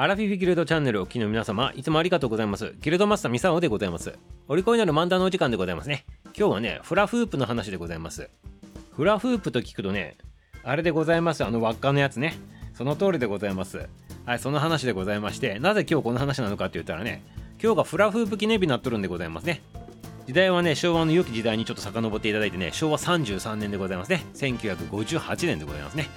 アラフィフギルドチャンネルをお聞きの皆様、いつもありがとうございます。ギルドマスターミサオでございます。お利口になる漫談のお時間でございますね。今日はね、フラフープの話でございます。フラフープと聞くとね、あれでございます。あの輪っかのやつね。その通りでございます。はい、その話でございまして、なぜ今日この話なのかって言ったらね、今日がフラフープ記念日になっとるんでございますね。時代はね、昭和の良き時代にちょっと遡っていただいてね、昭和33年でございますね。1958年でございますね。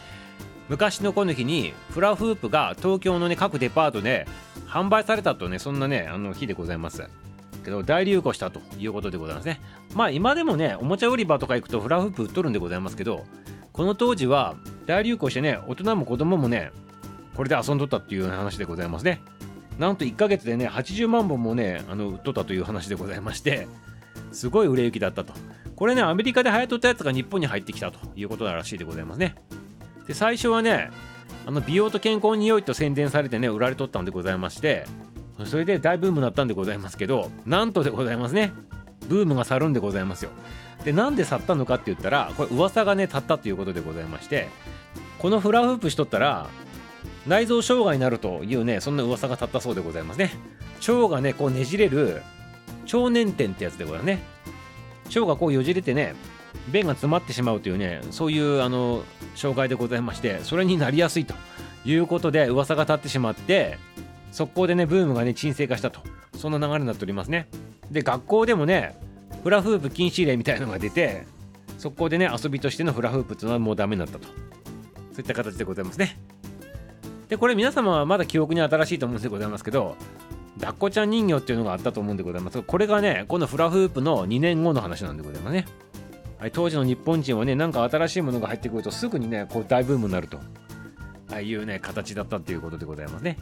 昔のこの日にフラフープが東京のね各デパートで販売されたとねそんなねあの日でございます。けど大流行したということでございますね。まあ今でもねおもちゃ売り場とか行くとフラフープ売っとるんでございますけどこの当時は大流行してね大人も子供もねこれで遊んどったっていう話でございますね。なんと1ヶ月でね80万本もねあの売っとったという話でございましてすごい売れ行きだったと。これねアメリカで流行っとったやつが日本に入ってきたということらしいでございますね。で最初はねあの美容と健康に良いと宣伝されてね売られとったんでございましてそれで大ブームになったんでございますけどなんとでございますね。ブームが去るんでございますよ。でなんで去ったのかって言ったらこれ噂がね立ったということでございましてこのフラフープしとったら内臓障害になるというねそんな噂が立ったそうでございますね。腸がねこうねじれる腸粘点ってやつでございますね。腸がこうよじれてね便が詰まってしまうというねそういうあの障害でございましてそれになりやすいということで噂が立ってしまって速攻でねブームがね沈静化したと。そんな流れになっておりますね。で学校でもねフラフープ禁止令みたいなのが出て速攻でね遊びとしてのフラフープっていうのはもうダメになったと。そういった形でございますね。でこれ皆様はまだ記憶に新しいと思うんでございますけど抱っこちゃん人形っていうのがあったと思うんでございますがこれがねこのフラフープの2年後の話なんでございますね。はい、当時の日本人はねなんか新しいものが入ってくるとすぐにねこう大ブームになると。ああいうね形だったっていうことでございますね。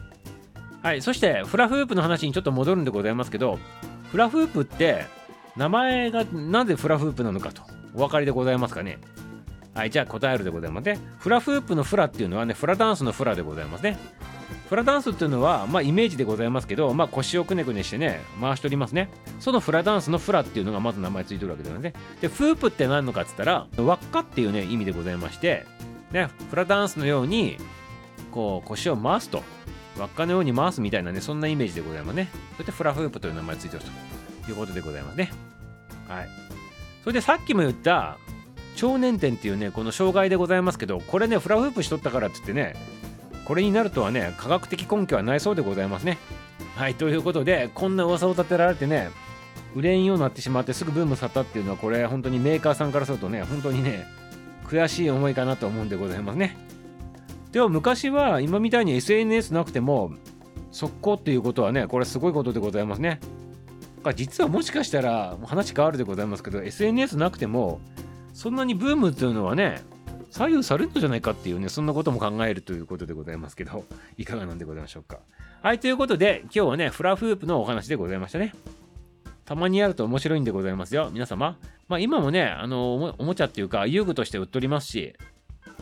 はいそしてフラフープの話にちょっと戻るんでございますけどフラフープって名前がなぜフラフープなのかとお分かりでございますかね。はいじゃあ答えるでございますね。フラフープのフラっていうのはねフラダンスのフラでございますね。フラダンスっていうのは、まあ、イメージでございますけど、まあ、腰をくねくねしてね、回しておりますね。そのフラダンスのフラっていうのがまず名前ついてるわけだよね。で、フープって何のかっつったら、輪っかっていうね、意味でございまして、ね、フラダンスのように、こう、腰を回すと。輪っかのように回すみたいなね、そんなイメージでございますね。そしてフラフープという名前ついてるということでございますね。はい。それでさっきも言った、超年点っていうね、この障害でございますけど、これね、フラフープしとったからって言ってね、これになるとはね科学的根拠はないそうでございますね。はいということでこんな噂を立てられてね売れんようになってしまってすぐブーム去ったっていうのはこれ本当にメーカーさんからするとね本当にね悔しい思いかなと思うんでございますね。では昔は今みたいに SNS なくても速攻っていうことはねこれすごいことでございますね。実はもしかしたら話変わるでございますけど SNS なくてもそんなにブームっていうのはね左右されるのじゃないかっていうね、そんなことも考えるということでございますけど、いかがなんでございましょうか。はい、ということで、今日はね、フラフープのお話でございましたね。たまにやると面白いんでございますよ。皆様。まあ今もね、あの、おもちゃっていうか、遊具として売っておりますし、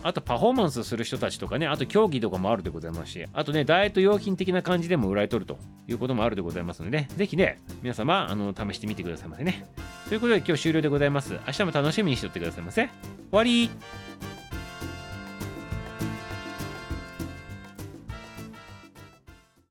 あとパフォーマンスする人たちとかね、あと競技とかもあるでございますし、あとね、ダイエット用品的な感じでも売られとるということもあるでございますので、ね、ぜひね、皆様、あの、試してみてくださいませね。ということで今日終了でございます。明日も楽しみにしておってくださいませ。終わり